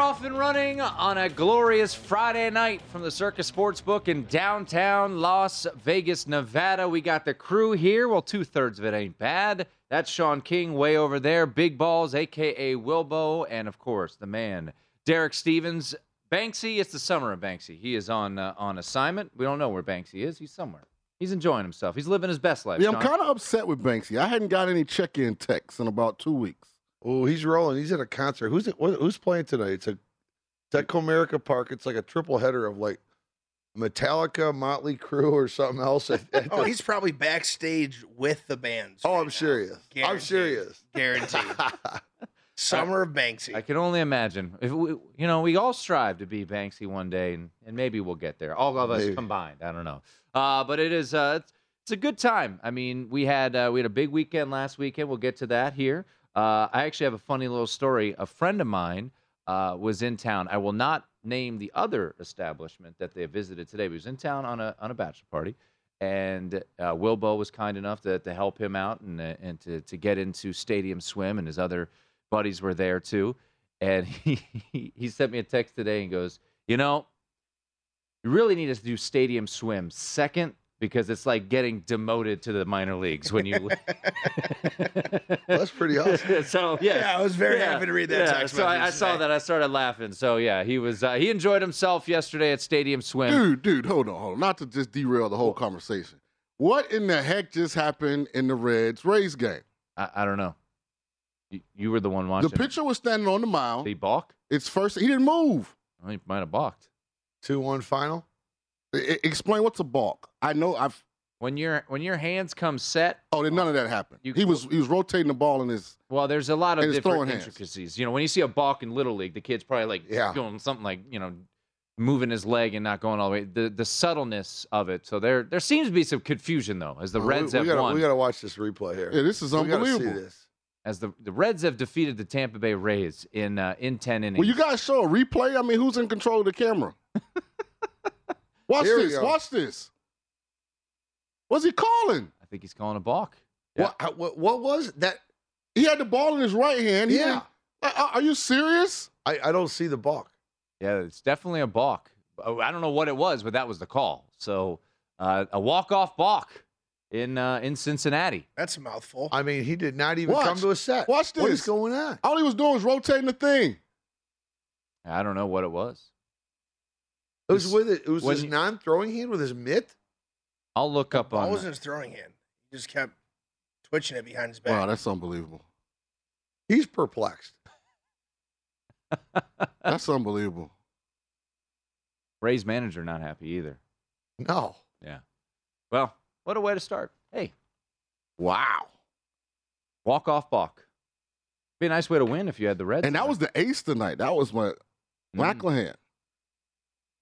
Off and running on a glorious Friday night from the Circa Sportsbook in downtown Las Vegas, Nevada. We got the crew here. Well, two thirds of it ain't bad. That's Sean King way over there. Big Balls, aka Wilbo, and of course the man Derek Stevens. Banksy, it's the summer of Banksy. He is on uh, on assignment. We don't know where Banksy is. He's somewhere. He's enjoying himself. He's living his best life. Yeah, I'm kind of upset with Banksy. I hadn't got any check-in texts in about two weeks. Oh, he's rolling. He's at a concert. Who's it? what- Who's playing tonight? It's a it's at Comerica Park. It's like a triple header of like Metallica, Motley Crue, or something else. At- at Oh, he's probably backstage with the bands. oh, right I'm now. serious. I'm serious. Guaranteed. Summer of Banksy. I can only imagine. If we, you know, we all strive to be Banksy one day, and, and maybe we'll get there. All of us Maybe. combined. I don't know. Uh, but it is uh, it's, it's a good time. I mean, we had uh, we had a big weekend last weekend. We'll get to that here. Uh, I actually have a funny little story. A friend of mine uh, was in town. I will not name the other establishment that they visited today. But he was in town on a on a bachelor party, and uh, Wilbo was kind enough to, to help him out and uh, and to to get into Stadium Swim, and his other buddies were there too. And he he, he sent me a text today and goes, you know, you really need us to do Stadium Swim second because it's like getting demoted to the minor leagues when you. That's pretty awesome. so yeah, Yeah, I was very happy to read that yeah, text So I, I saw that. I started laughing. So yeah, he was uh, he enjoyed himself yesterday at Stadium Swim. Dude, dude, hold on, hold on. Not to just derail the whole conversation. What in the heck just happened in the Reds Rays game? I, I don't know. You, you were the one watching. The pitcher was standing on the mound. Did he balk? It's first. He didn't move. Well, he might have balked. Two one final. I- I- explain what's a balk. I know. I've. When your when your hands come set, Oh, then none of that happened. You- he was he was rotating the ball in his. well, there's a lot of And it's throwing different hands. intricacies. You know, when you see a balk in little league, the kid's probably like Yeah. doing something like you know, moving his leg and not going all the way. The the subtleness of it. So there there seems to be some confusion though, as the Reds we, have we gotta, won. We got to watch this replay here. Yeah, this is We gotta see unbelievable. this. as the the Reds have defeated the Tampa Bay Rays in uh, in ten innings. Well, you guys show a replay? I mean, who's in control of the camera? Watch Here we this. Watch this. What's he calling? I think he's calling a balk. Yeah. What, what? What was that? He had the ball in his right hand. He Yeah. didn't- Uh, uh, are you serious? I, I don't see the balk. Yeah, it's definitely a balk. oh, I don't know what it was, but that was the call. So uh, a walk off balk in uh, in Cincinnati. That's a mouthful. I mean, he did not even Watch. come to a set. Watch What is going on? All he was doing was rotating the thing. I don't know what it was. It was with it. It was his non-throwing hand with his mitt. I'll look up Ball on. wasn't his throwing hand. He just kept twitching it behind his back. Wow, that's unbelievable. He's perplexed. That's unbelievable. Ray's manager not happy either. No. Yeah. Well, what a way to start. Hey, Wow. walk off balk. Be a nice way to win if you had the Reds. And that tonight. was the ace tonight. That was my Mm. McClanahan.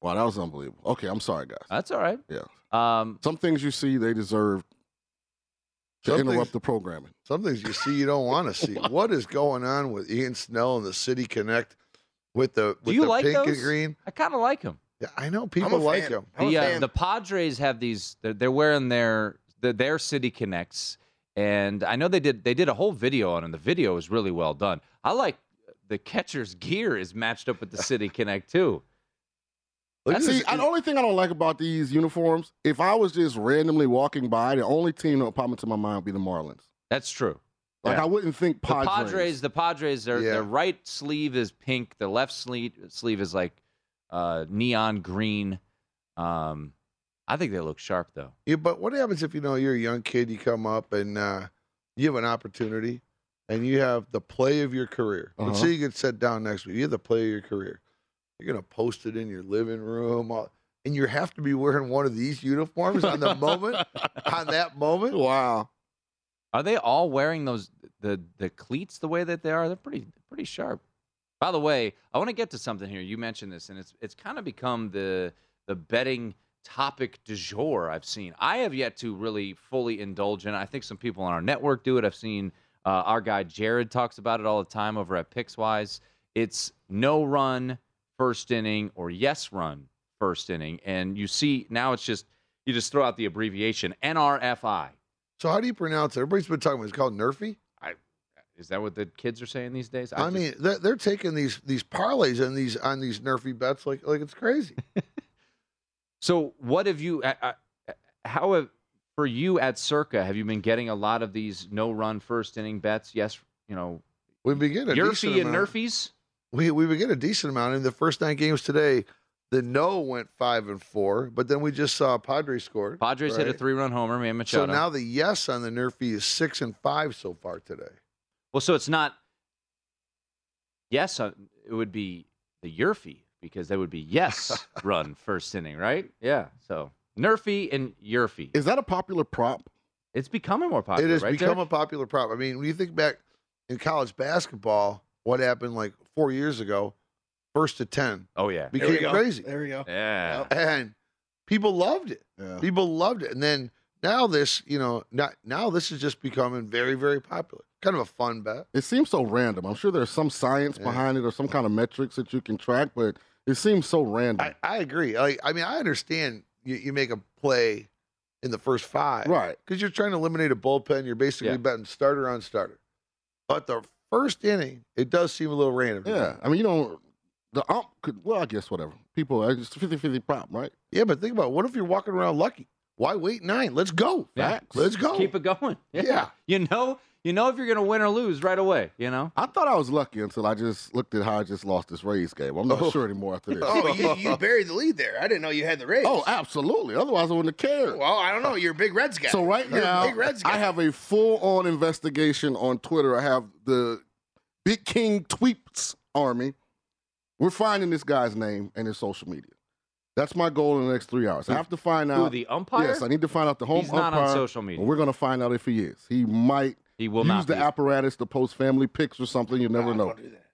Wow, that was unbelievable. Okay, I'm sorry, guys. That's all right. Yeah. Um, Some things you see, they deserve to interrupt things- the programming. Some things you see you don't want to see. what is going on with Ian Snell and the City Connect with the with do you the like pink those? and green? I kind of like them. Yeah, I know I'm people a like fan. him. I'm The uh, the Padres have these. They're, they're wearing their the, their City Connects, and I know they did they did a whole video on it. The video is really well done. I like the catcher's gear is matched up with the City Connect too. See, the only thing I don't like about these uniforms, if I was just randomly walking by, the only team that would pop into my mind would be the Marlins. That's true. Like Yeah. I wouldn't think The Padres. Padres, the Padres, their Yeah. their right sleeve is pink. The left sleeve sleeve is like uh, neon green. Um, I think they look sharp though. Yeah, but what happens if you know you're a young kid, you come up and uh, you have an opportunity, and you have the play of your career. Let's Uh-huh. say you get set down next week. You have the play of your career. You're gonna post it in your living room, and you have to be wearing one of these uniforms on the moment, on that moment. Wow. Are they all wearing those the the cleats the way that they are? They're pretty pretty sharp. By the way, I want to get to something here. You mentioned this, and it's it's kind of become the the betting topic du jour. I've seen. I have yet to really fully indulge in. it. I think some people on our network do it. I've seen uh, our guy Jared talks about it all the time over at Pickswise. It's no run first inning or yes run first inning, and you see now it's just you just throw out the abbreviation NRFI. So how do you pronounce it? Everybody's been talking about. It's called Nerfy. Is that what the kids are saying these days? I, just- mean, they're, they're taking these these parlays and these on these Nerfy bets like like it's crazy. so what have you? How have for you at Circa? Have you been getting a lot of these no run first inning bets? Yes, you know, We begin a decent Yerfy and amount. Nerfies. We we begin a decent amount in the first nine games today. The no went five and four, but then we just saw Padres scored. Padres hit a three run homer, man Machado. So now the yes on the Nerfy is six and five so far today. well, so it's not. Yes, uh, it would be the Yerfy because that would be yes run first inning, right? Yeah. So Nerfy and Yerfy. Is that a popular prop? It's becoming more popular. it has right, become Derek? a popular prop. I mean, when you think back in college basketball, what happened like four years ago, first to ten. Oh yeah. Became go. crazy, There we go. Yeah. and people loved it. Yeah. People loved it, and then now this, you know, not, now this is just becoming very, very popular. Kind of a fun bet. It seems so random. I'm sure there's some science Yeah. behind it or some kind of metrics that you can track, but it seems so random. I, I agree. Like, I mean, I understand you, you make a play in the first five, right. Because you're trying to eliminate a bullpen. You're basically Yeah. betting starter on starter. But the first inning, it does seem a little random. to me. Yeah. I mean, you don't. The ump could. Well, I guess whatever. People, uh, it's 50-50 prop, right? Yeah, but think about it. what if you're walking around lucky? Why wait nine? Let's go. Yeah. Facts. Let's go. Keep it going. Yeah. You know, you know if you're gonna win or lose right away. You know. I thought I was lucky until I just looked at how I just lost this Rays game. I'm not Oh. sure anymore after this. Oh, you, you buried the lead there. I didn't know you had the Rays. Oh, absolutely. Otherwise, I wouldn't have cared. Well, I don't know. You're a big Reds guy. So right You're now, a big Reds guy. I have a full-on investigation on Twitter. I have the Big King Tweets Army. We're finding this guy's name and his social media. That's my goal in the next three hours. I have to find Who out. the umpire? Yes, I need to find out the home He's not umpire. on social media. and We're going to find out if he is. He might He will use not the be. apparatus to post family pics or something. You never Nah, know. Don't do that.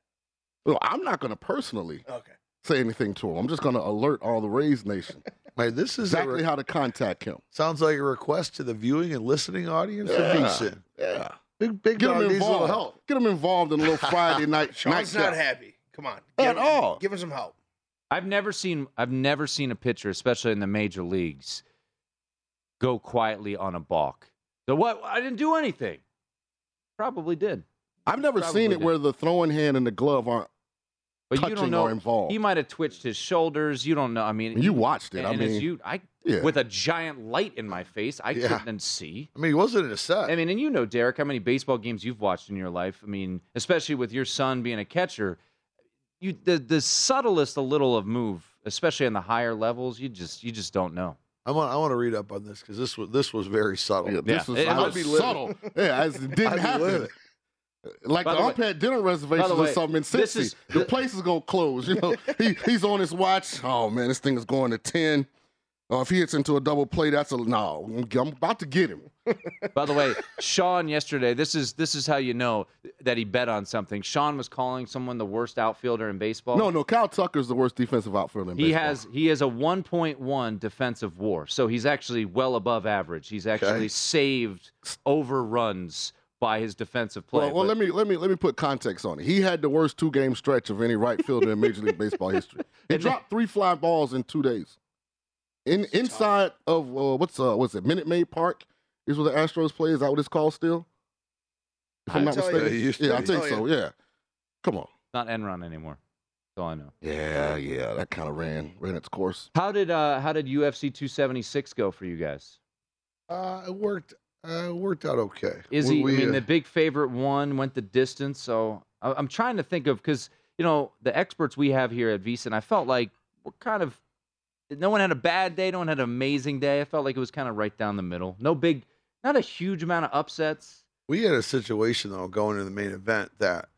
Well, I'm not going to personally Okay. say anything to him. I'm just going to alert all the Rays Nation Man, this is exactly re- how to contact him. sounds like a request to the viewing and listening audience Yeah. of VSIN. Yeah. Big big Get him needs a little involved. help. Get him involved in a little Friday night Sean's not nightcap. happy. Come on. At him- all. Give him some help. I've never seen I've never seen a pitcher, especially in the major leagues, go quietly on a balk. So what? I didn't do anything. Probably did. I've never Probably seen it did. where the throwing hand and the glove aren't But you touching don't know. or involved. He might have twitched his shoulders. You don't know. I mean, You watched it. I mean, you, I yeah. with a giant light in my face, I Yeah. couldn't see. I mean, he wasn't in a set. I mean, and you know, Derek, how many baseball games you've watched in your life. I mean, especially with your son being a catcher, you the the subtlest a little of move, especially on the higher levels, you just you just don't know. I want I want to read up on this because this was this was very subtle. Yeah, this Yeah, was it I was- was I'd be livid. subtle. Yeah, as it didn't I'd be happen. Like By the the way- ump had dinner reservations by or way, something in this Cincy. is- the place is gonna close. You know, he he's on his watch. Oh man, this thing is going to ten. Oh, if he hits into a double play, that's a no. I'm about to get him. By the way, Sean yesterday, this is this is how you know that he bet on something. Sean was calling someone the worst outfielder in baseball. No, no, Kyle Tucker's the worst defensive outfielder in He baseball. has he has a 1.1 defensive WAR, so he's actually well above average. He's actually Okay. saved overruns by his defensive play. Well, well, let me let me let me put context on it. He had the worst two game stretch of any right fielder in Major League Baseball history. He then- dropped three fly balls in two days. In inside of uh, what's uh what's it Minute Maid Park is where the Astros play. Is that what it's called still? If I'm I not tell you. mistaken. Yeah, it used to yeah, I think Oh, so. Yeah. Come on. not Enron anymore. That's all I know. Yeah, yeah, that kind of ran ran its course. How did uh how did UFC 276 go for you guys? Uh, it worked. Uh, it worked out okay. Is We- he? we, I mean, uh, the big favorite one went the distance. So I- I'm trying to think of because you know the experts we have here at VSiN. I felt like we're kind of no one had a bad day, no one had an amazing day. I felt like it was kind of right down the middle. No big, not a huge amount of upsets. we had a situation though going into the main event that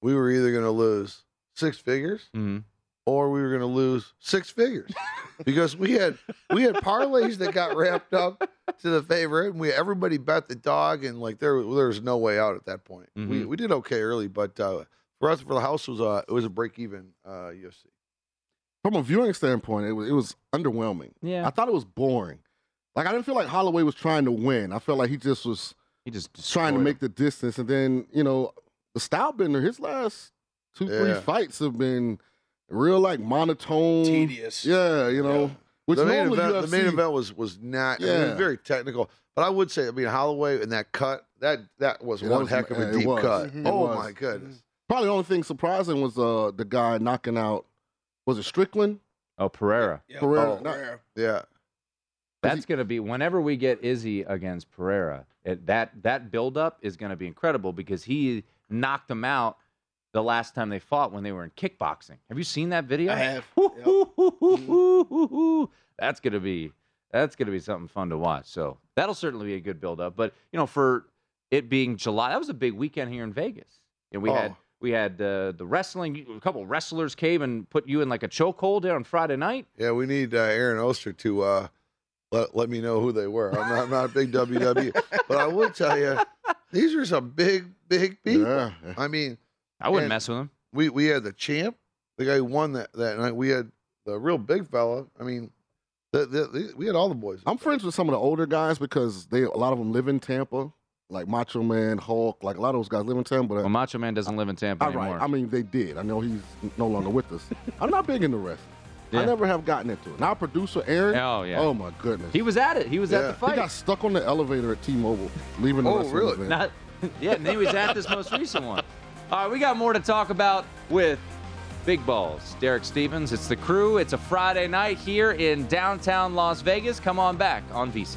we were either going to lose six figures Mm-hmm. or we were going to lose six figures because we had we had parlays that got wrapped up to the favorite and we everybody bet the dog and like there there was no way out at that point. We Mhm. we did okay early, but uh, for us for the house was uh it was a break even uh, UFC. From a viewing standpoint, it was it was underwhelming. Yeah. I thought it was boring. Like I didn't feel like Holloway was trying to win. I felt like he just was He just trying to destroyed make the distance. And then, you know, the style bender, his last two, three fights have been real like monotone. Tedious. Yeah, you know. Yeah. Which the main normally event the main event was was not it Yeah. was very technical. But I would say, I mean, Holloway and that cut that that was Yeah, that one was- heck of a it deep was. cut. Mhm. Oh my goodness! Probably the only thing surprising was uh the guy knocking out was it Strickland? Oh, Pereira. Yeah. Pereira. Oh. No. Pereira. Yeah, That's going to be whenever we get Izzy against Pereira. It, that that buildup is going to be incredible because he knocked him out the last time they fought when they were in kickboxing. Have you seen that video? I have. That's gonna be that's gonna be something fun to watch. So that'll certainly be a good build up. But you know, for it being July, that was a big weekend here in Vegas. And we had Oh. We had uh, the wrestling. A couple wrestlers came and put you in like a chokehold there on Friday night. yeah. We need uh, Aaron Oster to uh, let let me know who they were. I'm not, I'm not a big WWE, but I would tell you these are some big big people. Yeah. I mean, I wouldn't mess with them. we we had the champ, the guy who won that that night. We had the real big fella. I mean, the, the, the, we had all the boys. I'm friends with some of the older guys because they a lot of them live in Tampa, like Macho Man, Hulk, like a lot of those guys live in Tampa. But Well, Macho Man doesn't live in Tampa all anymore. right, I mean they did. I know he's no longer with us. I'm not big into wrestling. Yeah. I never have gotten into it. Now producer Aaron. Oh, yeah. Oh my goodness. he was at it. He was Yeah. at the fight. He got stuck on the elevator at T-Mobile, leaving the Oh, wrestling really? event. Not, yeah, and he was at this most recent one. All right, we got more to talk about with Big Balls. Derek Stevens, it's the crew. It's a Friday night here in downtown Las Vegas. Come on back on VSiN.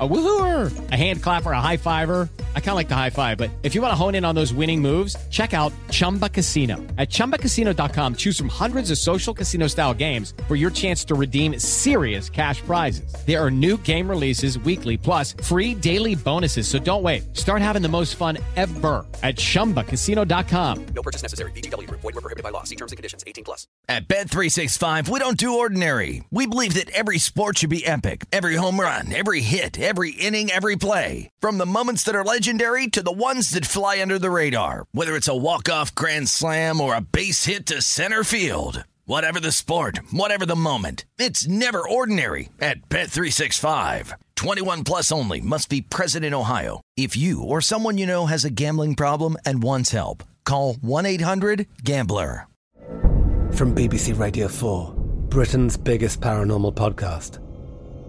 A woohooer, a hand clapper, a high fiver. I kind of like the high five, but if you want to hone in on those winning moves, check out Chumba Casino. At ChumbaCasino.com, choose from hundreds of social casino style games for your chance to redeem serious cash prizes. There are new game releases weekly, plus free daily bonuses. So don't wait. Start having the most fun ever at ChumbaCasino.com. No purchase necessary. VGW. Void were prohibited by law. See terms and conditions. 18 plus. At Bet365, we don't do ordinary. We believe that every sport should be epic. Every home run, every hit, every inning, every play. From the moments that are legendary to the ones that fly under the radar. Whether it's a walk-off grand slam or a base hit to center field. Whatever the sport, whatever the moment. It's never ordinary at Bet365. 21 plus only must be present in Ohio. If you or someone you know has a gambling problem and wants help, call 1-800-GAMBLER. From BBC Radio 4, Britain's biggest paranormal podcast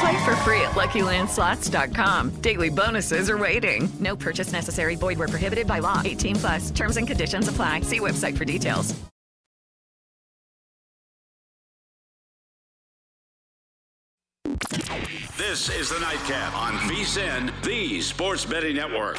Play for free at LuckyLandSlots.com. Daily bonuses are waiting. No purchase necessary. Void where prohibited by law. 18 plus. Terms and conditions apply. See website for details. This is the Nightcap on VSIN, the Sports Betting Network.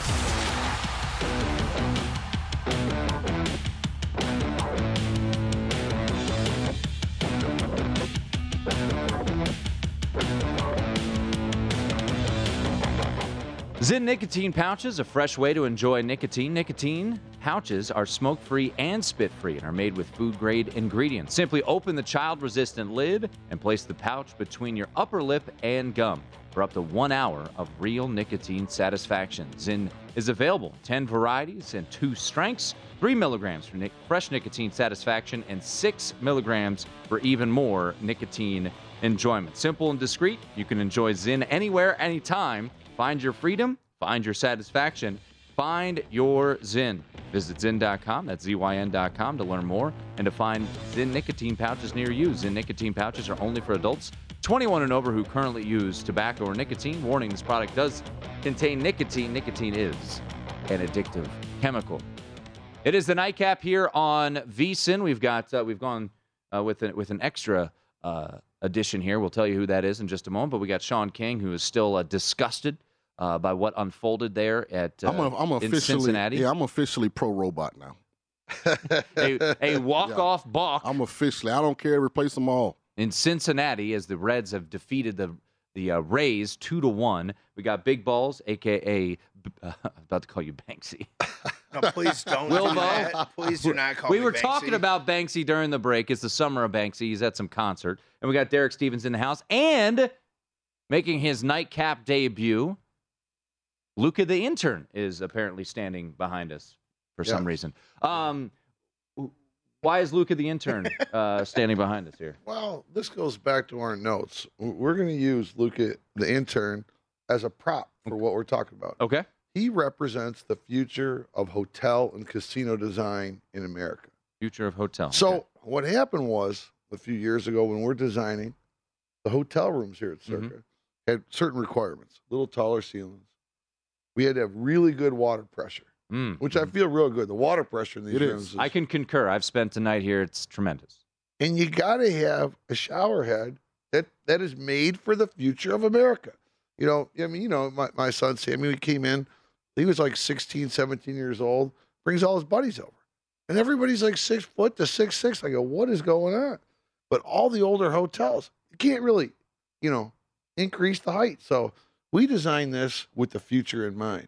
Zyn nicotine pouches, a fresh way to enjoy nicotine. Nicotine pouches are smoke free and spit free and are made with food grade ingredients. Simply open the child resistant lid and place the pouch between your upper lip and gum for up to one hour of real nicotine satisfaction. Zyn is available 10 varieties and two strengths 3 milligrams for nic- fresh nicotine satisfaction and 6 milligrams for even more nicotine enjoyment. Simple and discreet, you can enjoy Zyn anywhere, anytime. Find your freedom, find your satisfaction, find your Zyn. Visit Zyn.com, that's ZYN.com, to learn more and to find Zyn nicotine pouches near you. Zyn nicotine pouches are only for adults 21 and over who currently use tobacco or nicotine. Warning this product does contain nicotine. Nicotine is an addictive chemical. It is the nightcap here on VSIN. We've got uh, we've gone uh, with an, with an extra uh, addition here. We'll tell you who that is in just a moment. But we got Sean King, who is still uh, disgusted uh, by what unfolded there at uh, I'm, a, I'm in officially Cincinnati. Yeah, I'm officially pro robot now. a, a walk-off balk. I'm officially. I don't care. Replace them all. in Cincinnati as the Reds have defeated the the uh, Rays two to one. We got Big Balls, aka uh, I'm about to call you Banksy. No, please don't do Wilbo. that. Please do not call we me were Banksy. talking about Banksy during the break. It's the summer of Banksy. He's at some concert, and we got Derek Stevens in the house and making his nightcap debut. Luca the intern is apparently standing behind us for some reason. Um, why is Luca the intern uh, standing behind us here? Well, this goes back to our notes. We're going to use Luca, the intern, as a prop for what we're talking about. Okay. He represents the future of hotel and casino design in America. Future of hotel. So Okay. what happened was a few years ago when we're designing the hotel rooms here at Mm-hmm. Circa had certain requirements, little taller ceilings. We had to have really good water pressure, Mm. which I feel real good. The water pressure in these It rooms is. I can concur. I've spent a night here. It's tremendous. and you got to have a shower head that that is made for the future of America. You know, I mean, you know, my, my son Sammy, he came in, he was like 16, 17 years old, brings all his buddies over. And everybody's like six foot to six six. I go, what is going on? But all the older hotels, you can't really, you know, increase the height. So we designed this with the future in mind.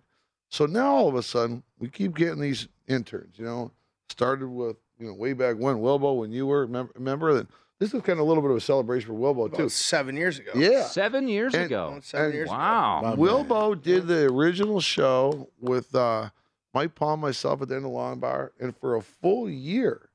So now all of a sudden we keep getting these interns, you know, started with, you know, way back when Wilbo, when you were, remember, remember that this is kind of a little bit of a celebration for Wilbo About too. seven years ago. Yeah. Seven years And- ago. Seven And- years ago. Wow. Wilbo did the original show with uh, Mike Palm, myself at the end of Long Bar, and for a full year,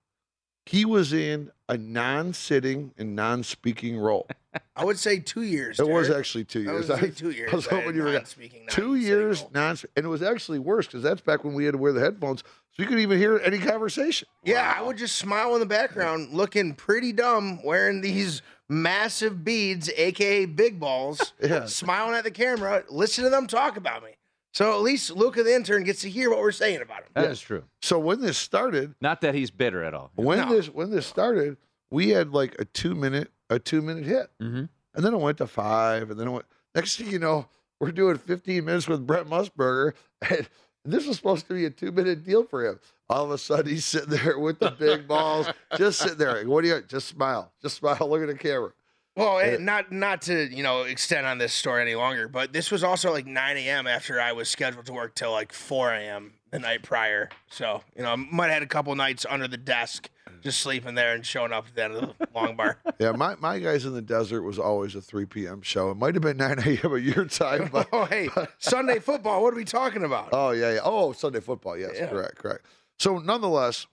he was in a non-sitting and non-speaking role. I would say two years. It was actually two years. would two years. I was hoping you were speaking. two years non, and it was actually worse because that's back when we had to wear the headphones, so you couldn't even hear any conversation. Yeah, I would just smile in the background, looking pretty dumb, wearing these massive beads, aka big balls, Yeah. smiling at the camera, listen to them talk about me. So at least Luca the intern gets to hear what we're saying about him. yeah That is true. So when this started, Not that he's bitter at all. when No. this when this started, we had like a two minute a two minute hit, Mm-hmm. and then it went to five, and then it went. Next thing you know, we're doing 15 minutes with Brent Musburger, and this was supposed to be a two minute deal for him. All of a sudden, he's sitting there with the big balls, just sitting there. What do you? Just smile, just smile. Look at the camera. Well, and not not to you know extend on this story any longer, but this was also like 9 a.m. after I was scheduled to work till like 4 a.m. the night prior. So you know, I might have had a couple nights under the desk, just sleeping there and showing up at the end of the long bar. Yeah, my, my guys in the desert was always a 3 p.m. show. It might have been 9 a.m. at your time, but oh, hey, Sunday football. What are we talking about? Oh yeah, yeah. Oh, Sunday football. Yes, Yeah. correct, correct. So nonetheless,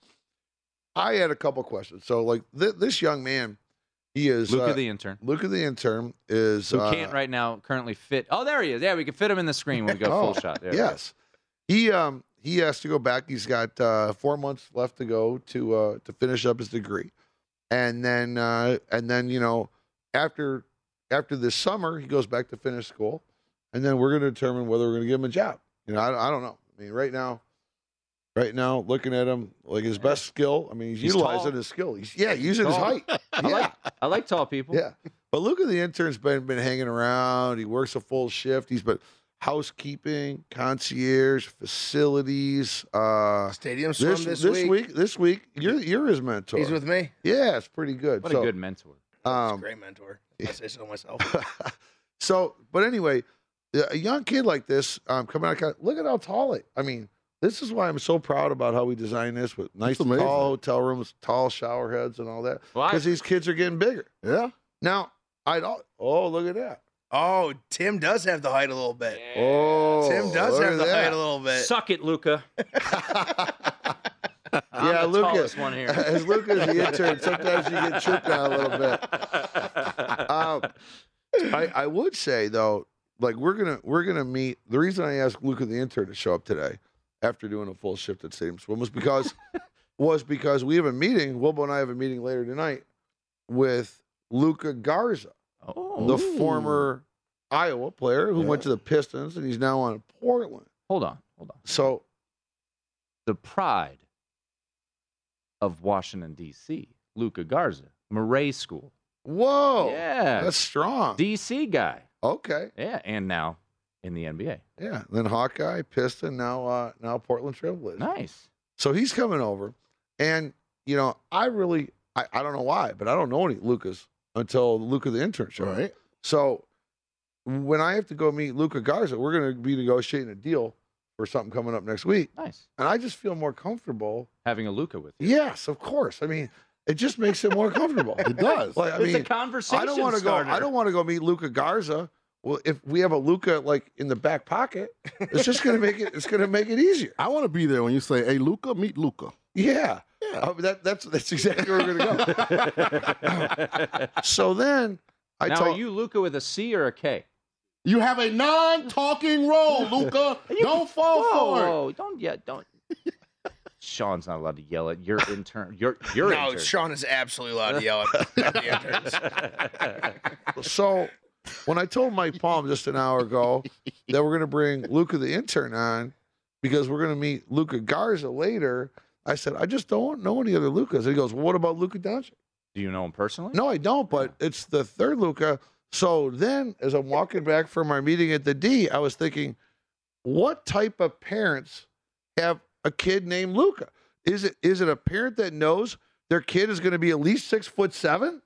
I had a couple questions. So like th- this young man, he is Luca uh, the intern. Luca the intern is Who uh, can't right now currently fit. Oh, there he is. Yeah, we can fit him in the screen when we go oh, full shot. There yes, he um he has to go back. He's got uh, four months left to go to uh, to finish up his degree, and then uh, and then you know after after this summer he goes back to finish school, and then we're going to determine whether we're going to give him a job. You know, I, I don't know. I mean, right now, right now, looking at him, like his best skill. I mean, he's, He's utilizing tall. his skill. He's yeah, using his tall. height. I Yeah. like I like tall people. Yeah. But Luca the intern's been been hanging around. He works a full shift. He's been housekeeping, concierge, facilities. Uh Stadium swim this, this, this week. week. This week, you're you're his mentor. He's with me. Yeah, it's pretty good. What so, a good mentor. Um, Great mentor. I say so myself. so, but anyway, a young kid like this um, coming out, look at how tall it. I mean, this is why I'm so proud about how we designed this with nice It's tall hotel rooms, tall shower heads, and all that. Well, Because these kids are getting bigger. Yeah. Now, I'd al- oh look at that. Oh, Tim does have the height a little bit. Oh, Tim does have at the that. height a little bit. Suck it, Luca. I'm yeah, the Lucas. one here. As Lucas the intern, sometimes you get tripped out a little bit. Um, I, I would say though, like we're gonna we're gonna meet. The reason I asked Luca the intern to show up today after doing a full shift at Stadium Swim was because was because we have a meeting. Wilbo and I have a meeting later tonight with Luka Garza, Oh, the former Iowa player who went to the Pistons and he's now on Portland. hold on, hold on. So The pride of Washington D.C. Luka Garza, Murray School. whoa, yeah, that's strong. D.C. guy. Okay. Yeah, and now in the NBA. Yeah. Then Hawkeye, Piston, now uh now Portland Trailblazers. Nice. So he's coming over. And, you know, I really I, I don't know why, but I don't know any Lucas until Luca the intern show. Right. So when I have to go meet Luka Garza, we're gonna be negotiating a deal for something coming up next week. Nice. And I just feel more comfortable. Having a Luca with you. Yes, of course. I mean, it just makes it more comfortable. It does. Like I It's a mean, conversation I don't want to go. I don't want to go meet Luka Garza well, if we have a Luca like in the back pocket, it's just gonna make it. It's gonna make it easier. I want to be there when you say, "Hey, Luca, meet Luca." Yeah, yeah. Uh, that, that's that's exactly where we're gonna go. so then I now, told are you Luca with a C or a K? You have a non-talking role, Luca. don't fall whoa, for it. whoa, don't yeah, don't. Sean's not allowed to yell at your intern. Your your no, intern. Sean is absolutely allowed to yell at at the interns. so when I told Mike Palm just an hour ago that we're going to bring Luca the intern on because we're going to meet Luka Garza later, I said I just don't know any other Lucas. And he goes, well, "What about Luka Doncic?" Do you know him personally? No, I don't. But it's the third Luca. So then, as I'm walking back from our meeting at the D, I was thinking, what type of parents have a kid named Luca? Is it is it a parent that knows their kid is going to be at least six foot seven?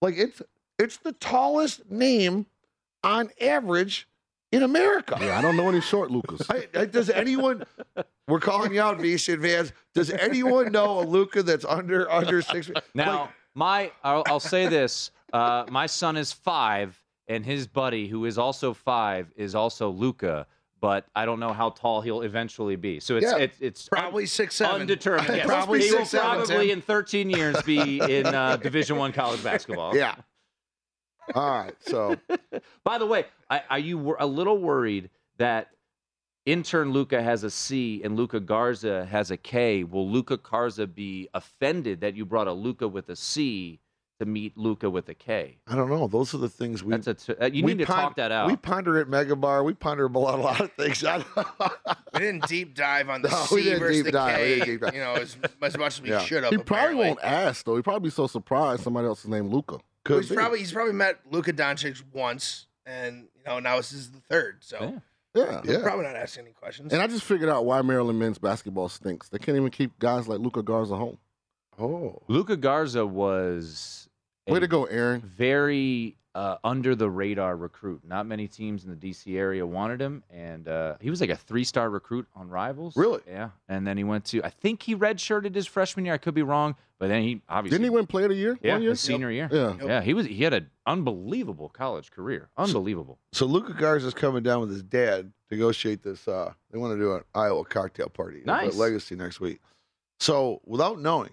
Like it's it's the tallest name on average in America. Yeah, I don't know any short Lucas. I, I, does anyone? We're calling you out, VC fans. Does anyone know a Luca that's under under six? Now, my I'll, I'll say this: uh, my son is five, and his buddy, who is also five, is also Luca. But I don't know how tall he'll eventually be. So it's Yeah. it's, it's Probably six seven. undetermined. Yes. Probably he will seven, probably Tim. in 13 years be in uh, Division One college basketball. Yeah. All right. So By the way, I, are you a little worried that intern Luca has a C and Luka Garza has a K? Will Luka Garza be offended that you brought a Luca with a C to meet Luca with a K? I don't know. Those are the things we. That's a t- uh, you we need to pon- talk that out. We ponder at Mega Bar. We ponder about a lot of things. I We didn't deep dive on the No, we C didn't versus deep the dive. We K. didn't deep dive. You know, as, as much as we Yeah. should have. He probably apparently. won't ask though. He probably be so surprised somebody else is named Luca. Could he's be. probably he's probably met Luka Doncic once, and you know now this is the third. So Yeah. he's probably not asking any questions. And I just figured out why Maryland men's basketball stinks. They can't even keep guys like Luka Garza home. Oh. Luka Garza was a Way to go, Aaron. very uh, under the radar recruit. Not many teams in the DC area wanted him, and uh, he was like a three star recruit on Rivals. Really? Yeah. And then he went to I think he redshirted his freshman year. I could be wrong, but then he obviously Didn't he win Player of the Year Yeah, one year? his senior year. Yeah. Yeah, he was he had an unbelievable college career. Unbelievable. So Luka Garza's coming down with his dad to negotiate this. Uh, they want to do an Iowa cocktail party Nice. at Legacy next week. So without knowing,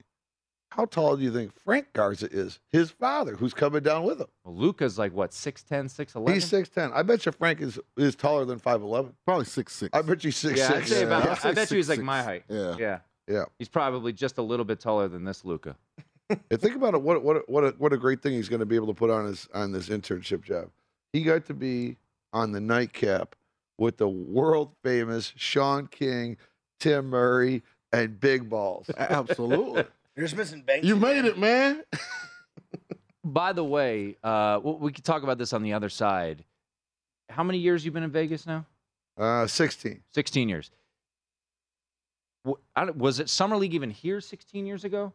how tall do you think Frank Garza is? His father, who's coming down with him. Well, Luka's like what 6'10", 6'11"? He's six ten. I bet you Frank is is taller than five eleven. Probably six six. I bet you six yeah, I'd six. say about, Yeah, I'd I say bet you he's like 6'6". my height. Yeah. Yeah. Yeah. He's probably just a little bit taller than this Luca. And think about it. What what what a, what a great thing he's going to be able to put on his on this internship job. He got to be on the nightcap with the world famous Sean King, Tim Murray, and Big Balls. Absolutely. You're just missing Banks. you made it, man. By the way, uh, w- we could talk about this on the other side. How many years you been in Vegas now? Uh, sixteen. 16 years. W- I don't- Was it Summer League even here 16 years ago?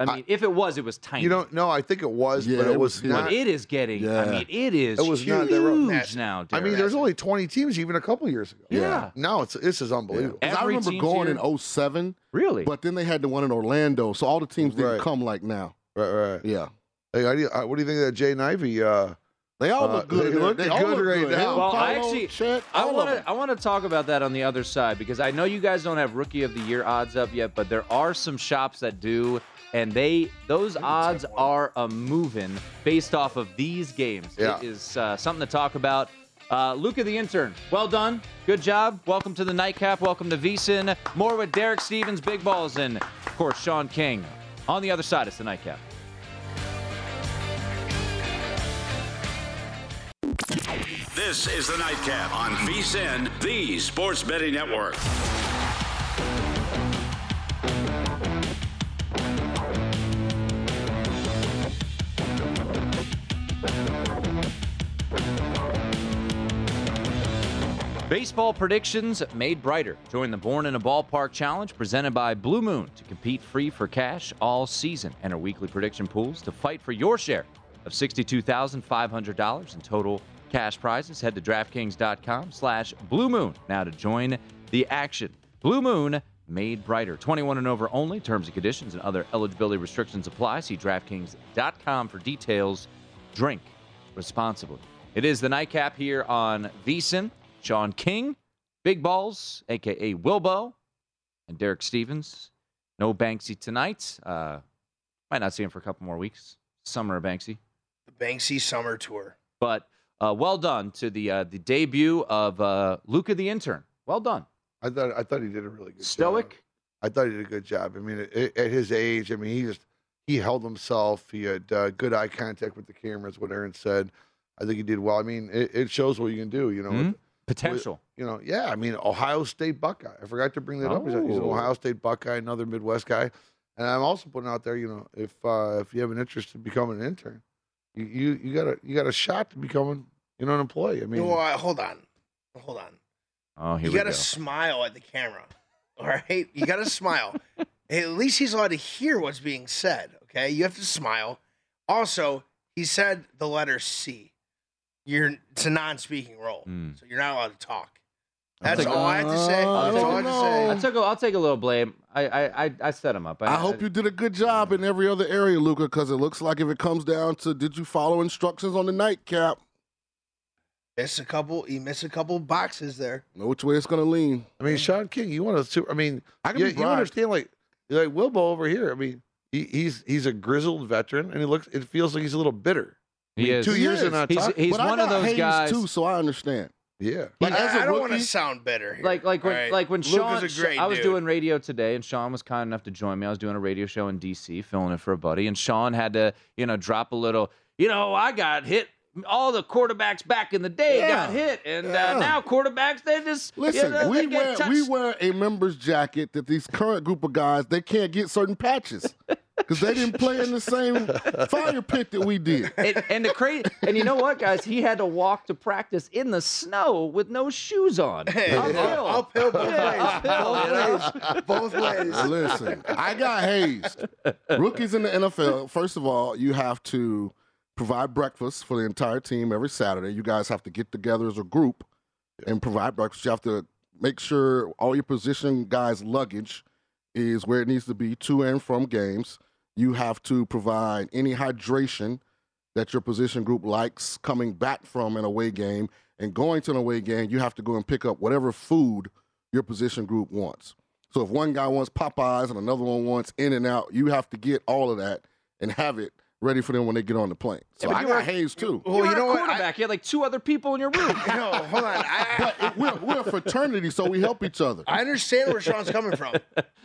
I mean, if it was, it was tiny. You don't know. I think it was, Yeah, but it, it was, was not. but it is getting. I mean, it is It was huge not that road. now. I mean, there's only twenty teams even a couple years ago. Yeah. Now it's this is unbelievable. Because I remember going here. in 07, really. but then they had the one in Orlando, so all the teams didn't Right. come like now. Right, right. Yeah. Hey, how do uh, what do you think of that Jaden Ivey? Uh, They all Uh, look good. they look all good look right good. now. Him, Well, I actually- Chet, I want to I want to talk about that on the other side because I know you guys don't have rookie of the year odds up yet, but there are some shops that do, and they those odds are a moving based off of these games. Yeah. It is uh, something to talk about. Uh, Luca the intern, well done, good job. Welcome to the nightcap. Welcome to VSIN. More with Derek Stevens, Big Balls, and of course Sean King. On the other side, it's the nightcap. This is the Nightcap on VSIN, the Sports Betting Network. Baseball predictions made brighter. Join the Born in a Ballpark Challenge presented by Blue Moon to compete free for cash all season. and Enter weekly prediction pools to fight for your share of $62,500 in total cash prizes. Head to DraftKings.com slash Blue Moon now to join the action. Blue Moon made brighter. 21 and over only. Terms and conditions and other eligibility restrictions apply. See DraftKings.com for details. Drink responsibly. It is the nightcap here on VSIN. Sean King, Big Balls, aka Wilbo, and Derek Stevens. No Banksy tonight. Uh, might not see him for a couple more weeks. Summer of Banksy. The Banksy Summer Tour. But uh, well done to the uh, the debut of uh, Luca the intern. Well done. I thought I thought he did a really good Stoic. job. I thought he did a good job. I mean, at, at his age, I mean, he just he held himself. He had uh, good eye contact with the cameras. What Aaron said, I think he did well. I mean, it, it shows what you can do. You know, Mhm. With- Potential. with- you know, yeah. I mean, Ohio State Buckeye. I forgot to bring that up. He's, he's an Oh. Ohio State Buckeye, another Midwest guy. And I'm also putting out there, you know, if uh, if you have an interest in becoming an intern, you you, you got a you got a shot to becoming you know an employee. I mean, well, uh, hold on, hold on. Oh, here you gotta go. smile at the camera. All right, you gotta smile. At least he's allowed to hear what's being said. Okay, you have to smile. Also, he said the letter C. You're it's a non-speaking role, Hmm. so you're not allowed to talk. That's take all I have to say. Uh, That's all I have to say. I took. A, I'll take a little blame. I I I, I set him up. I hope you did a good job in every other area, Luca, because it looks like if it comes down to did you follow instructions on the nightcap, Miss a couple. He missed a couple boxes there. know which way it's going to lean. I mean, Sean King, you want to? I mean, I can you, you understand, like, like Wilbo over here. I mean, he, he's he's a grizzled veteran, and he looks. It feels like he's a little bitter. I He mean, is. Two He years is. and not He's- talking. he's but I one of got those Hayes guys- too, so I understand. Yeah. Like as a I, I don't want to sound better. Here, like like when all right? like when Sean Luca's a great I was dude. doing radio today and Sean was kind enough to join me. I was doing a radio show in DC, filling it for a buddy, and Sean had to, you know, drop a little, you know, I got hit all the quarterbacks back in the day got hit and Yeah. uh, now quarterbacks they just you Listen, know, we they get wear touched. we wear a member's jacket that these current group of guys they can't get certain patches because they didn't play in the same fire pit that we did. and, and the crazy, and you know what, guys? He had to walk to practice in the snow with no shoes on. Uphill. Uphill both Yeah, ways. uphill. Both ways. Both ways. Listen, I got hazed. Rookies in the NFL, first of all, you have to provide breakfast for the entire team every Saturday. You guys have to get together as a group and provide breakfast. You have to make sure all your position guys' luggage is where it needs to be to and from games. You have to provide any hydration that your position group likes coming back from an away game. And going to an away game, you have to go and pick up whatever food your position group wants. So if one guy wants Popeyes and another one wants In and Out, you have to get all of that and have it ready for them when they get on the plane. So Yeah, but I you got were- Hayes too. you were a quarterback. you had like two other people in your room. No, hold on. I, But we're, we're a fraternity, so we help each other. I understand where Sean's coming from,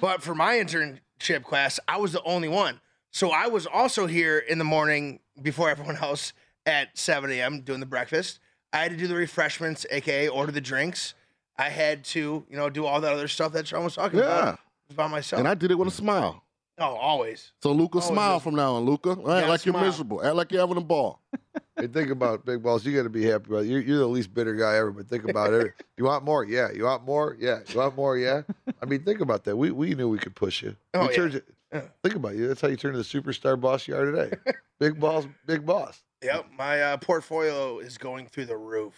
but for my internship class, I was the only one. So I was also here in the morning before everyone else at 7 a.m. doing the breakfast. I had to do the refreshments, aka order the drinks. I had to, you know, do all that other stuff that Sean was talking Yeah. about by myself. And I did it with a smile. Oh, always. So Luca, Oh, smile just- from now on, Luca. Act gotta like you're miserable. Act like you're having a ball. Hey, think about big balls. You got to be happy about it. You're, you're the least bitter guy ever. But think about it. You want more? Yeah. You want more? Yeah. You want more? Yeah. I mean, think about that. We we knew we could push you. Oh, We yeah. turned you- Think about you. That's how you turn to the superstar boss you are today. big balls, big boss. Yep, my uh, portfolio is going through the roof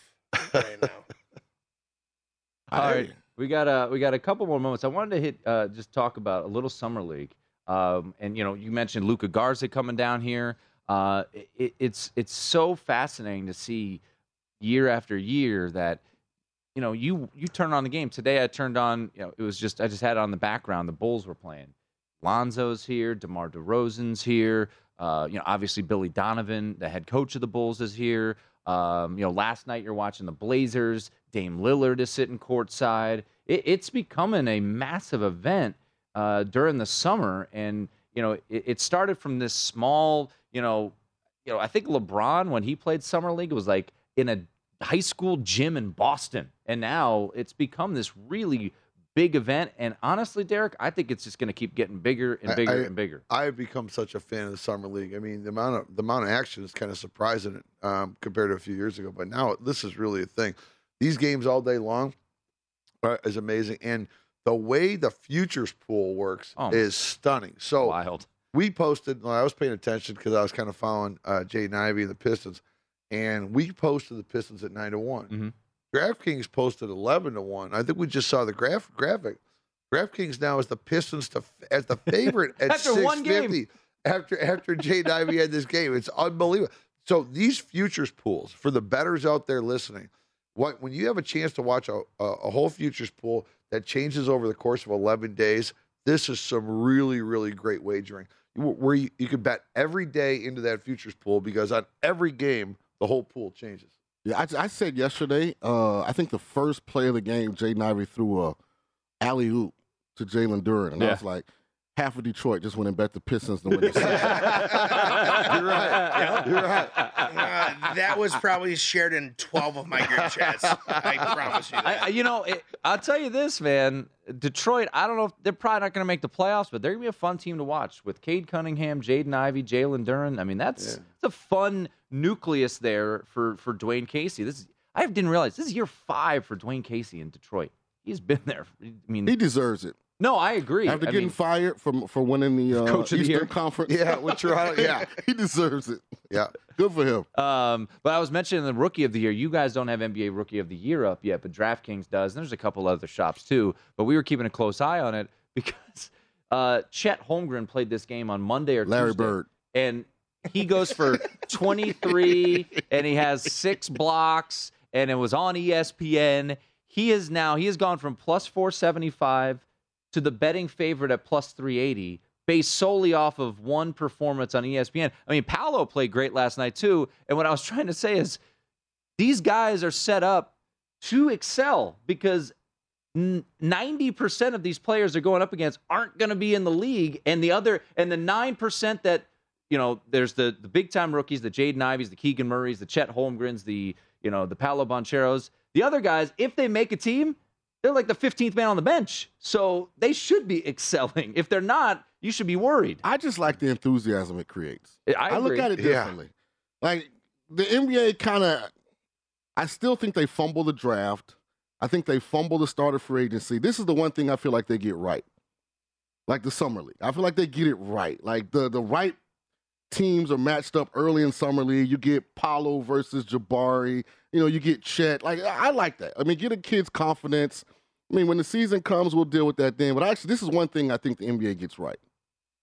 right now. All right, we got a we got a couple more moments. I wanted to hit uh, just talk about a little summer league, um, and you know you mentioned Luka Garza coming down here. Uh, it, it's it's so fascinating to see year after year that you know you you turn on the game today. I turned on you know it was just I just had it on the background. The Bulls were playing. Lonzo's here. DeMar DeRozan's here. Uh, you know, obviously Billy Donovan, the head coach of the Bulls, is here. Um, you know, last night you're watching the Blazers. Dame Lillard is sitting courtside. It, it's becoming a massive event uh, during the summer, and you know, it, it started from this small. You know, you know, I think LeBron when he played summer league was like in a high school gym in Boston, and now it's become this really big event. And honestly, Derek, I think it's just going to keep getting bigger and I- bigger I- and bigger. I have become such a fan of the summer league. I mean, the amount of the amount of action is kind of surprising um, compared to a few years ago. But now this is really a thing. These games all day long are, is amazing, and the way the futures pool works Oh, is stunning. So wild. we posted. Well, I was paying attention because I was kind of following uh, Jay Ivey and the Pistons, and we posted the Pistons at nine to one. Mhm. DraftKings posted eleven to one. I think we just saw the graph graphic. DraftKings now is the Pistons to as the favorite at After six one game. After after Jay Ivey had this game, it's unbelievable. So these futures pools for the betters out there listening, what when you have a chance to watch a, a, a whole futures pool that changes over the course of 11 days, this is some really really great wagering where you, you could bet every day into that futures pool because on every game the whole pool changes. Yeah, I, I said yesterday. Uh, I think the first play of the game, Jaden Ivey threw a alley oop to Jalen Duren, and I was like, half of Detroit just went and bet the Pistons to win the season. You're right. You're right. Uh, that was probably shared in 12 of my group chats. I promise you that. I- you know, it, I'll tell you this, man. Detroit, I don't know if they're probably not going to make the playoffs, but they're going to be a fun team to watch with Cade Cunningham, Jaden Ivey, Jalen Duren. I mean, that's it's a fun nucleus there for for Dwane Casey. This is, I didn't realize this is year five for Dwane Casey in Detroit. He's been there. I mean, he deserves it. no, I agree. After I getting mean, fired for for winning the uh, Coach of the Eastern year. Conference, Yeah, with Toronto. Yeah. he deserves it. Yeah. Good for him. Um, but I was mentioning the rookie of the year. You guys don't have NBA rookie of the year up yet, but DraftKings does. And there's a couple other shops too. But we were keeping a close eye on it because uh, Chet Holmgren played this game on Monday or Larry Tuesday, Bird. and he goes for 23 and he has six blocks, and it was on ESPN. He is now he has gone from plus 475 to the betting favorite at plus 380 based solely off of one performance on ESPN. I mean, Paolo played great last night too. And what I was trying to say is these guys are set up to excel because 90% of these players they're going up against aren't going to be in the league and the other and the 9% that you know there's the the big time rookies the Jaden Ivies the Keegan Murrays the Chet Holmgrens the you know the Paolo Bancheros the other guys if they make a team they're like the 15th man on the bench so they should be excelling if they're not you should be worried I just like the enthusiasm it creates. I, look at it Yeah. differently. Like the NBA kind of, I still think they fumble the draft. I think they fumble the starter free agency. This is the one thing I feel like they get right. Like the summer league, I feel like they get it right. Like the the right teams are matched up early in summer league. You get Paolo versus Jabari. You know, you get Chet. Like I I like that. I mean, get a kid's confidence. I mean, when the season comes, we'll deal with that then. But actually, this is one thing I think the NBA gets right.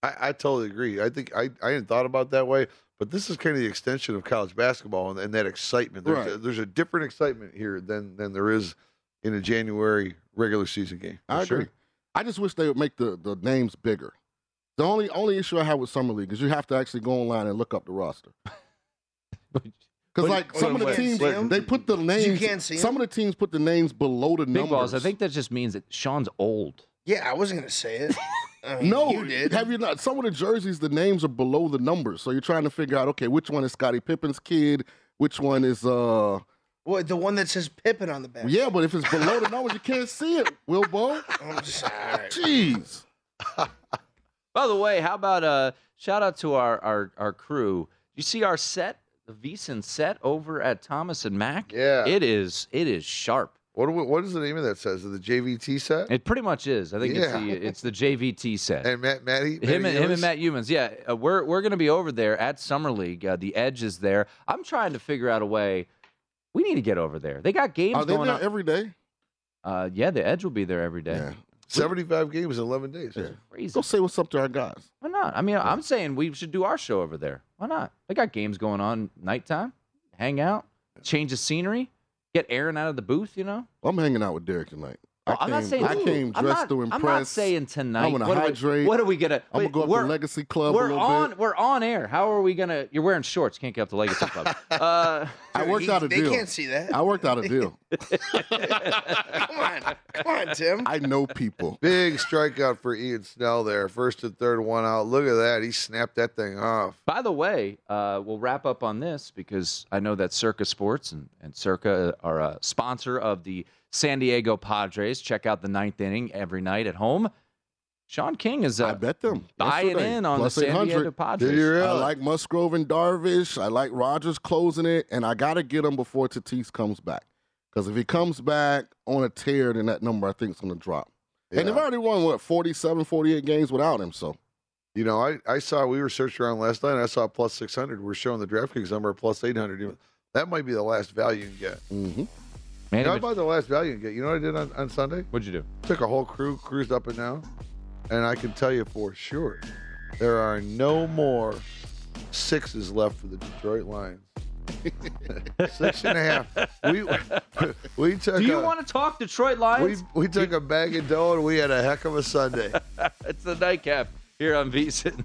I, I totally agree. I think I, I hadn't thought about it that way, but this is kind of the extension of college basketball and, and that excitement. There's, a, Right. there's a different excitement here than than there is in a January regular season game. I sure. agree. I just wish they would make the, the names bigger. The only only issue I have with summer league is you have to actually go online and look up the roster. Because like some of the wait, teams, see 'em? they put the names. You can't see some of the teams put the names below the big numbers. balls I think that just means that Sean's old Yeah, I wasn't going to say it. I mean, No, you did. have you not? Some of the jerseys, the names are below the numbers, so you're trying to figure out, okay, which one is Scottie Pippen's kid, which one is uh, What, the one that says Pippen on the back. yeah, but if it's below the numbers, you can't see it. Wilbo, I'm just, all right. jeez. By the way, how about uh shout out to our our our crew. You see our set, the VSiN set over at Thomas and Mack? Yeah. It is it is sharp. What we, what is the name of that? Says the JVT set It pretty much is. I think it's the it's the JVT set. and Matt Matty him Matty and him and Matt Youmans, yeah. Uh, we're we're gonna be over there at Summer League. Uh, the Edge is there. I'm trying to figure out a way. We need to get over there. They got games Are they going there on. every day? uh, yeah, the Edge will be there every day. Yeah. 75 games in 11 days. Yeah. Crazy. Go say what's up to our guys. Why not? I mean, I'm saying we should do our show over there. Why not? They got games going on nighttime. Hang out, change the scenery, get Aaron out of the booth. You know. I'm hanging out with Derek tonight. Well, I I'm not came- saying I came dressed not, to impress. I'm not saying tonight. I'm gonna what Are we, hydrate. what are we gonna? I'm gonna go up we're, to Legacy Club We're little on. bit. We're on air. How are we gonna? You're wearing shorts. Can't get up to Legacy Club. uh, I worked He- out a they deal. They can't see that. I worked out a deal. Come on. Come on, Tim. I know people. Big strikeout for Ian Snell there. First and third, one out. Look at that. He snapped that thing off. By the way, uh, we'll wrap up on this because I know that Circa Sports and, and Circa are a sponsor of the San Diego Padres. Check out the ninth inning every night at home. Sean King is I uh, bet them. buying yesterday. in on Plus the San Diego Padres. Did you really? I like Musgrove and Darvish. I like Rogers closing it, and I got to get him before Tatis comes back. Because if he comes back on a tear, then that number I think is going to drop. And they've already won, what, 47, 48 games without him. So You know, I, I saw we were searching around last night. And I saw plus six hundred. We're showing the DraftKings number at plus eight hundred. That might be the last value you can get. mhm. You Man, know, it- about the last value you get. You know what I did on, on Sunday? what'd you do? Took a whole crew, cruised up and down, and I can tell you for sure, there are no more sixes left for the Detroit Lions. Six and a half. We we took. Do you a- want to talk Detroit We Lions? we took a bag of dough and we had a heck of a Sunday. it's the nightcap here on VSIN.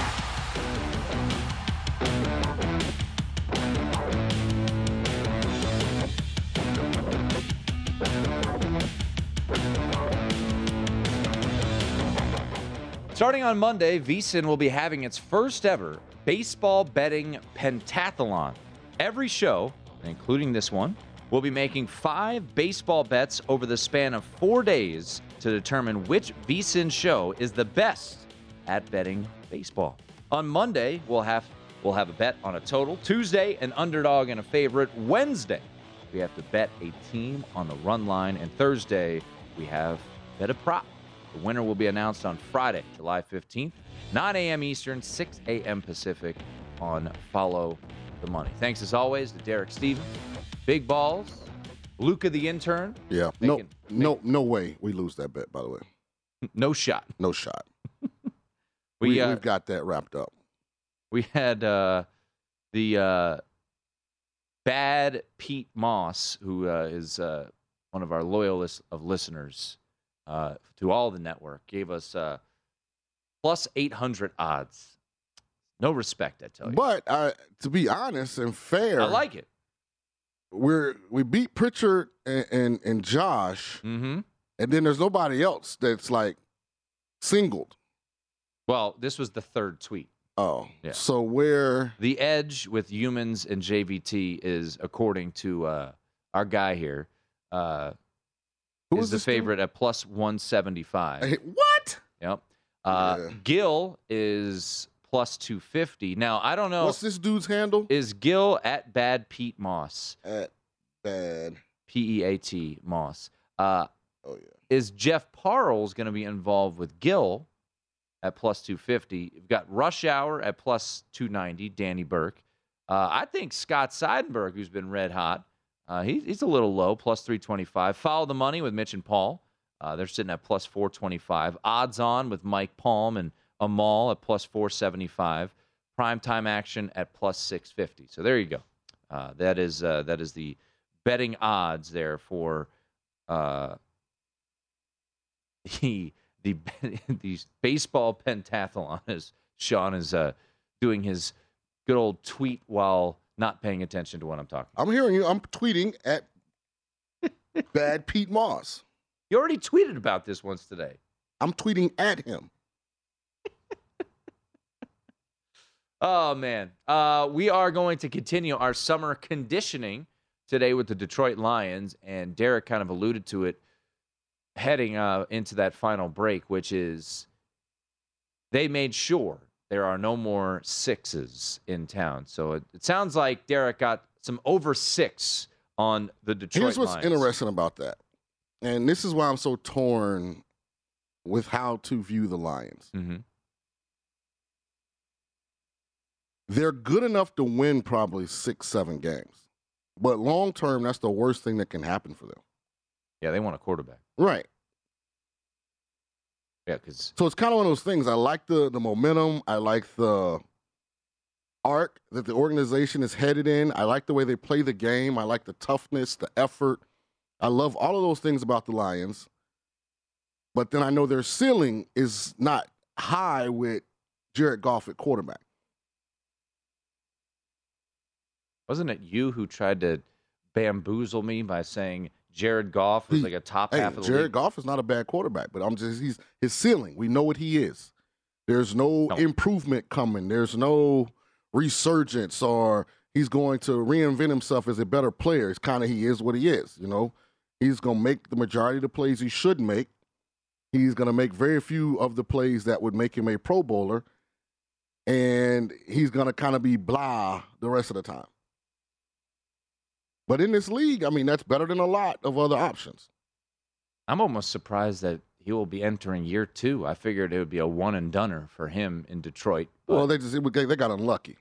Starting on Monday, VSIN will be having its first ever baseball betting pentathlon. Every show, including this one, will be making five baseball bets over the span of four days to determine which VSIN show is the best at betting baseball. On Monday, we'll have we'll have a bet on a total. Tuesday, an underdog and a favorite. Wednesday, we have to bet a team on the run line, and Thursday, we have bet a prop. The winner will be announced on Friday, July 15th, 9 a.m. Eastern, 6 a.m. Pacific on Follow the Money. Thanks as always to Derek Stevens, Big Balls, Luca the intern. Yeah. No, no, no way we lose that bet. By the way, no shot. No shot. We, we, uh, have got that wrapped up. We had uh, the uh, bad Peat Moss, who uh, is uh, one of our loyalists of listeners uh, to all the network, gave us uh, plus 800 odds. No respect, I tell you. But uh, to be honest and fair, I like it. We're we beat Pritchard and and, and Josh, mm-hmm. and then there's nobody else that's like singled. Well, this was the third tweet. Oh, Yeah. so where The edge with Youmans and JVT is, according to uh, our guy here, uh, Who is the favorite at plus 175. Hey, what? Yep. Uh, Yeah. Gill is plus 250. Now, I don't know. What's this dude's handle? Is Gill at Bad Peat Moss? At Bad. P E A T Moss. Uh, oh, yeah. Is Jeff Parles going to be involved with Gill at plus 250? You've got Rush Hour at plus 290, Danny Burke. Uh, I think Scott Seidenberg, who's been red hot, uh, he, he's a little low, plus 325. Follow the money with Mitch and Paul. Uh, they're sitting at plus 425. Odds on with Mike Palm and Amal at plus 475. Primetime action at plus 650. So there you go. Uh, that is uh, that is the betting odds there for uh, the the the baseball pentathlon as Sean is uh, doing his good old tweet while not paying attention to what I'm talking. I'm hearing you. I'm tweeting at Bad Peat Moss. You already tweeted about this once today. I'm tweeting at him. Oh man, uh, we are going to continue our summer conditioning today with the Detroit Lions, and Derek kind of alluded to it heading uh, into that final break, which is they made sure there are no more sixes in town. So it, it sounds like Derek got some over six on the Detroit Here's what's Lions. interesting about that, and this is why I'm so torn with how to view the Lions. Mm-hmm. They're good enough to win probably six, seven games, but long term, that's the worst thing that can happen for them. Yeah, they want a quarterback. Right. Yeah, because So it's kind of one of those things. I like the the momentum. I like the arc that the organization is headed in. I like the way they play the game. I like the toughness, the effort. I love all of those things about the Lions. But then I know their ceiling is not high with Jared Goff at quarterback. wasn't it you who tried to bamboozle me by saying Jared Goff was He- like a top Hey, half of the Jared league? Goff is not a bad quarterback, but I'm just he's his ceiling. We know what he is. There's no, improvement coming. There's no resurgence or he's going to reinvent himself as a better player. It's kind of he is what he is, you know. He's going to make the majority of the plays he should make. He's going to make very few of the plays that would make him a Pro Bowler, and he's going to kind of be blah the rest of the time. But in this league, I mean, that's better than a lot of other options. I'm almost surprised that he will be entering year two. I figured it would be a one and doneer for him in Detroit. Well, they just they got unlucky.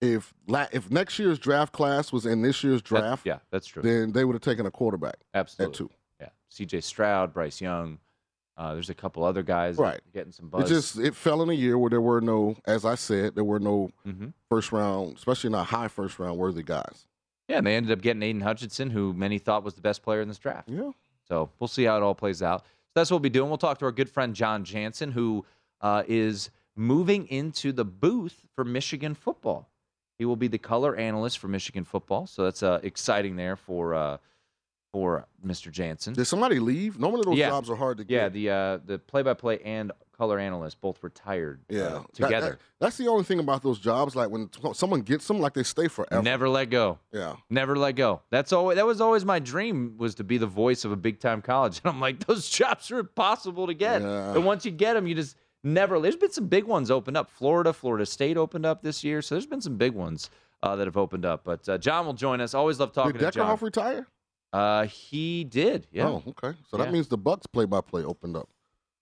If la- if next year's draft class was in this year's That- draft, yeah, that's true. then they would have taken a quarterback Absolutely. at two. Yeah, C.J. Stroud, Bryce Young. Uh, there's a couple other guys Right. getting some buzz. It just it fell in a year where there were no, as I said, there were no Mhm. first round, especially not high first round worthy guys. Yeah, and they ended up getting Aidan Hutchinson, who many thought was the best player in this draft. Yeah. So we'll see how it all plays out. So that's what we'll be doing. We'll talk to our good friend Jon Jansen, who uh, is moving into the booth for Michigan football. He will be the color analyst for Michigan football. So that's uh, exciting there for uh, for Mr. Jansen. Did somebody leave? Normally those Yeah. jobs are hard to get. Yeah, the uh, the play by play and color analyst both retired. uh, Yeah, That- together. that- that's the only thing about those jobs. Like when someone gets them, like they stay forever. Never let go. Yeah. Never let go. That's always that was always my dream was to be the voice of a big time college. And I'm like, those jobs are impossible to get. Yeah. And once you get them, you just never. There's been some big ones opened up. Florida, Florida State opened up this year. So there's been some big ones uh, that have opened up. But uh, John will join us. Always love talking Did. Deckerhoff retire? Uh, he did. Yeah. Oh, okay. So Yeah. that means the Bucks play by play opened up.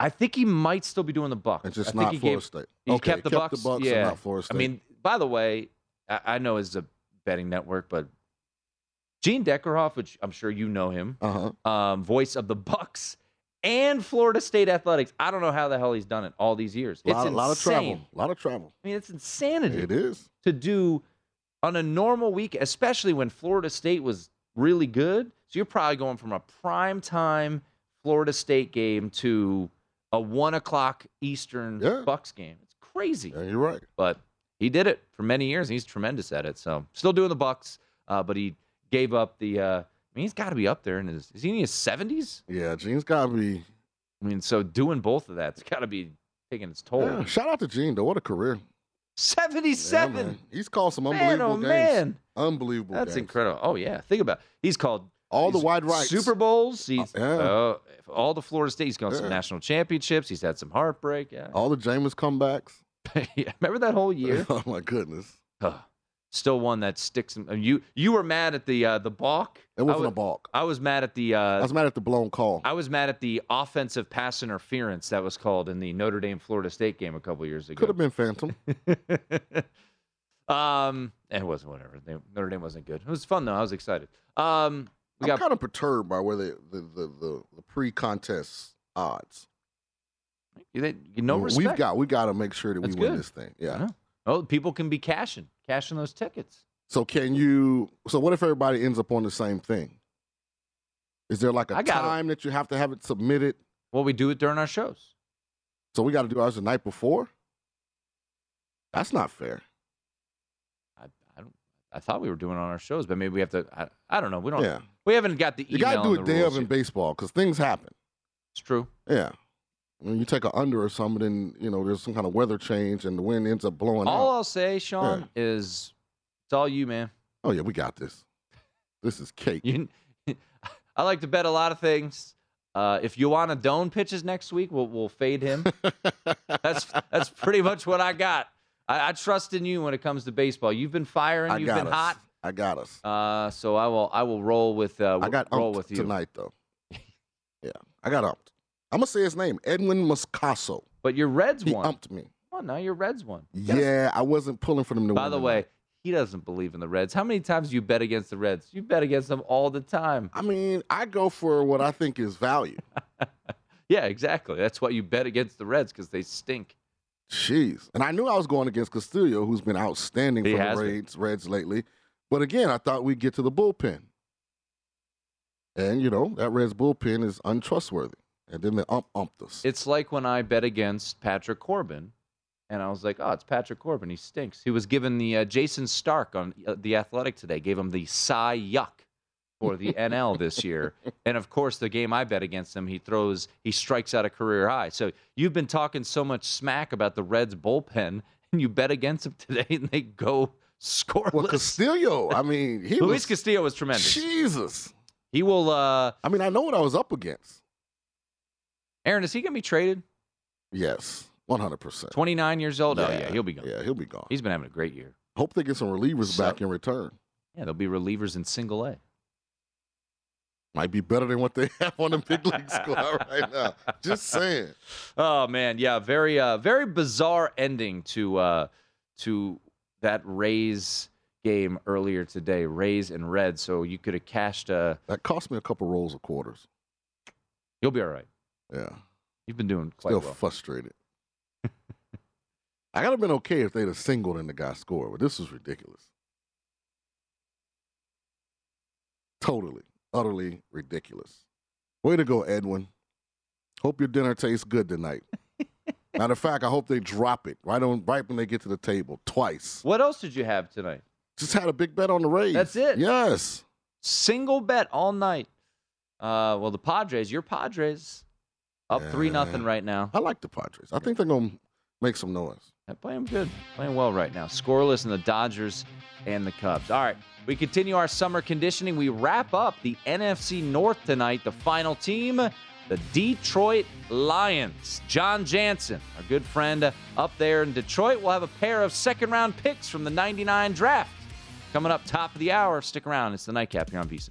I think he might still be doing the Bucks. And just I think not Florida gave, State. He Okay, kept the kept the Bucks. Bucks and yeah. not Florida I mean, by the way, I, I know it's a betting network, but Gene Deckerhoff, which I'm sure you know him, uh-huh. um, voice of the Bucks and Florida State athletics. I don't know how the hell he's done it all these years. It's A lot, it's lot of travel. A lot of travel. I mean, it's insanity. It is. to do on a normal week, especially when Florida State was really good. So you're probably going from a prime time Florida State game to a one o'clock Eastern Yeah. Bucks game. It's crazy. Yeah, you're right. But he did it for many years. and He's tremendous at it. So still doing the Bucks, uh, but he gave up the. Uh, I mean, he's got to be up there in his. Is he in his seventies? Yeah, Gene's got to be. I mean, so doing both of that's got to be taking its toll. Yeah, shout out to Gene though. What a career. Seventy-seven. man. He's called some Man, unbelievable oh, games. man. Unbelievable. That's games. incredible. Oh yeah, think about. It. He's called All the wide rights. Super Bowls. He's yeah. uh, all the Florida State. He's gone some national championships. He's had some heartbreak. Yeah. All the Jameis comebacks. yeah. Remember that whole year? oh my goodness. Still one that sticks. In, uh, you you were mad at the uh, the balk. It wasn't a balk. I was mad at the. Uh, I was mad at the blown call. I was mad at the offensive pass interference that was called in the Notre Dame Florida State game a couple years ago. Could have been Phantom. um, it wasn't whatever. Notre Dame wasn't good. It was fun though. I was excited. Um, we I'm kind of perturbed by where they, the, the, the, the pre-contest odds. they, no We've got we got to make sure that That's we win this thing. Yeah. Oh, people can be cashing, cashing those tickets. So can you? So what if everybody ends up on the same thing? Is there like a got it. time that you have to have it submitted? Well, we do it during our shows. So we got to do ours the night before. That's not fair. I, I don't. I thought we were doing on our shows, but maybe we have to. I, I don't know. We don't. Yeah. We haven't got the You got to do it day of in baseball because things happen. It's true. Yeah. When you take a under or something, then you know there's some kind of weather change and the wind ends up blowing All out. I'll say, Sean, is it's all you, man. Oh yeah, we got this. This is cake. You, I like to bet a lot of things. Uh, if Joanna Doan pitches next week, we'll we'll fade him. that's that's pretty much what I got. I, I trust in you when it comes to baseball. You've been firing. I You've been us. hot. I got us. Uh, so I will I will roll with. Uh, I got roll with you tonight though. yeah, I got umped. I'm gonna say his name, Edwin Moscoso. But your Reds He won. umped me. Oh, now your Reds won. Gotta- Yeah, I wasn't pulling for them to By win By the way, he doesn't believe in the Reds. How many times do you bet against the Reds? You bet against them all the time. I mean, I go for what I think is value. Yeah, exactly. That's why you bet against the Reds because they stink. Jeez. And I knew I was going against Castillo, who's been outstanding He for the been. Reds, Reds lately. But again, I thought we'd get to the bullpen. And, you know, that Reds bullpen is untrustworthy. And then they ump umped us. It's like when I bet against Patrick Corbin, and I was like, "Oh, it's Patrick Corbin. He stinks." He was given the uh, Jayson Stark on uh, the Athletic today. Gave him the Cy Yuck for the NL this year, and of course, the game I bet against him, he throws, he strikes out a career high. So you've been talking so much smack about the Reds bullpen, and you bet against them today, and they go scoreless. well, Castillo, I mean, he Luis was. Castillo was tremendous. Jesus. He will. uh I mean, I know what I was up against. Aaron, is he going to be traded? Yes, one hundred percent. 29 years old? Oh, yeah, he'll be gone. Yeah, he'll be gone. He's been having a great year. Hope they get some relievers So- back in return. Yeah, there'll be relievers in single A. Might be better than what they have on the big league squad right now. Just saying. Oh man, yeah, very uh very bizarre ending to uh to that Rays game earlier today. Rays and Red, so you could have cashed uh That cost me a couple rolls of quarters. You'll be all right. Yeah. You've been doing quite Still well. frustrated. I gotta been okay if they'd have singled and the guy scored, but this was ridiculous. Totally, utterly ridiculous. Way to go, Edwin. Hope your dinner tastes good tonight. Matter of fact, I hope they drop it right on right when they get to the table twice. What else did you have tonight? Just had a big bet on the Rays. That's it. Yes. Single bet all night. Uh well the Padres, your Padres up three nothing right now. I like the Padres. I think they're gonna make some noise. Playing good, playing well right now. Scoreless in the Dodgers and the Cubs. All right, we continue our summer conditioning. We wrap up the NFC North tonight. The final team, the Detroit Lions. Jon Jansen, our good friend up there in Detroit, will have a pair of second round picks from the 99 draft. Coming up top of the hour. Stick around. It's the nightcap here on VSiN.